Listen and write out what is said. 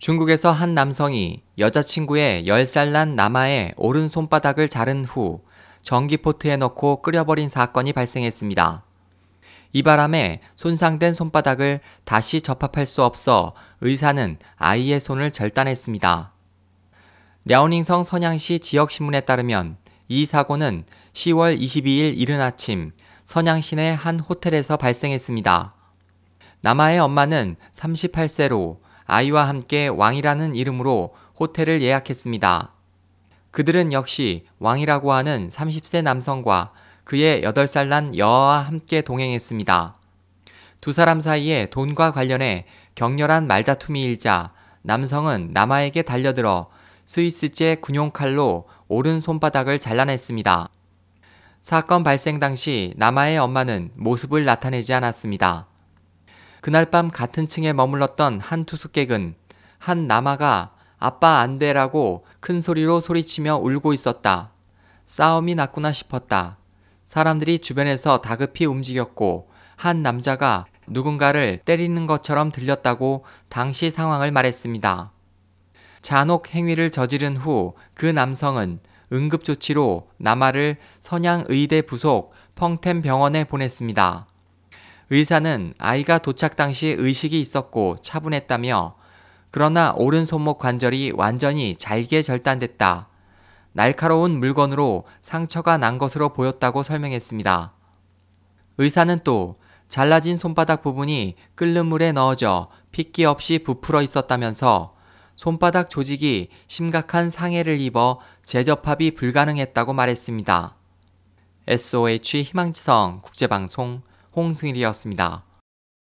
중국에서 한 남성이 여자친구의 10살 난 남아의 오른 손바닥을 자른 후 전기포트에 넣고 끓여버린 사건이 발생했습니다. 이 바람에 손상된 손바닥을 다시 접합할 수 없어 의사는 아이의 손을 절단했습니다. 랴오닝성 선양시 지역신문에 따르면 이 사고는 10월 22일 이른 아침 선양시 내 한 호텔에서 발생했습니다. 남아의 엄마는 38세로 아이와 함께 왕이라는 이름으로 호텔을 예약했습니다. 그들은 역시 왕이라고 하는 30세 남성과 그의 8살 난 여아와 함께 동행했습니다. 두 사람 사이에 돈과 관련해 격렬한 말다툼이 일자 남성은 남아에게 달려들어 스위스제 군용칼로 오른 손바닥을 잘라냈습니다. 사건 발생 당시 남아의 엄마는 모습을 나타내지 않았습니다. 그날 밤 같은 층에 머물렀던 한 투숙객은 한 남아가 아빠 안 돼라고 큰 소리로 소리치며 울고 있었다. 싸움이 났구나 싶었다. 사람들이 주변에서 다급히 움직였고 한 남자가 누군가를 때리는 것처럼 들렸다고 당시 상황을 말했습니다. 잔혹 행위를 저지른 후 그 남성은 응급조치로 남아를 선양의대 부속 펑템 병원에 보냈습니다. 의사는 아이가 도착 당시 의식이 있었고 차분했다며 그러나 오른손목 관절이 완전히 잘게 절단됐다. 날카로운 물건으로 상처가 난 것으로 보였다고 설명했습니다. 의사는 또 잘라진 손바닥 부분이 끓는 물에 넣어져 핏기 없이 부풀어 있었다면서 손바닥 조직이 심각한 상해를 입어 재접합이 불가능했다고 말했습니다. SOH 희망지성 국제방송 홍승일이었습니다.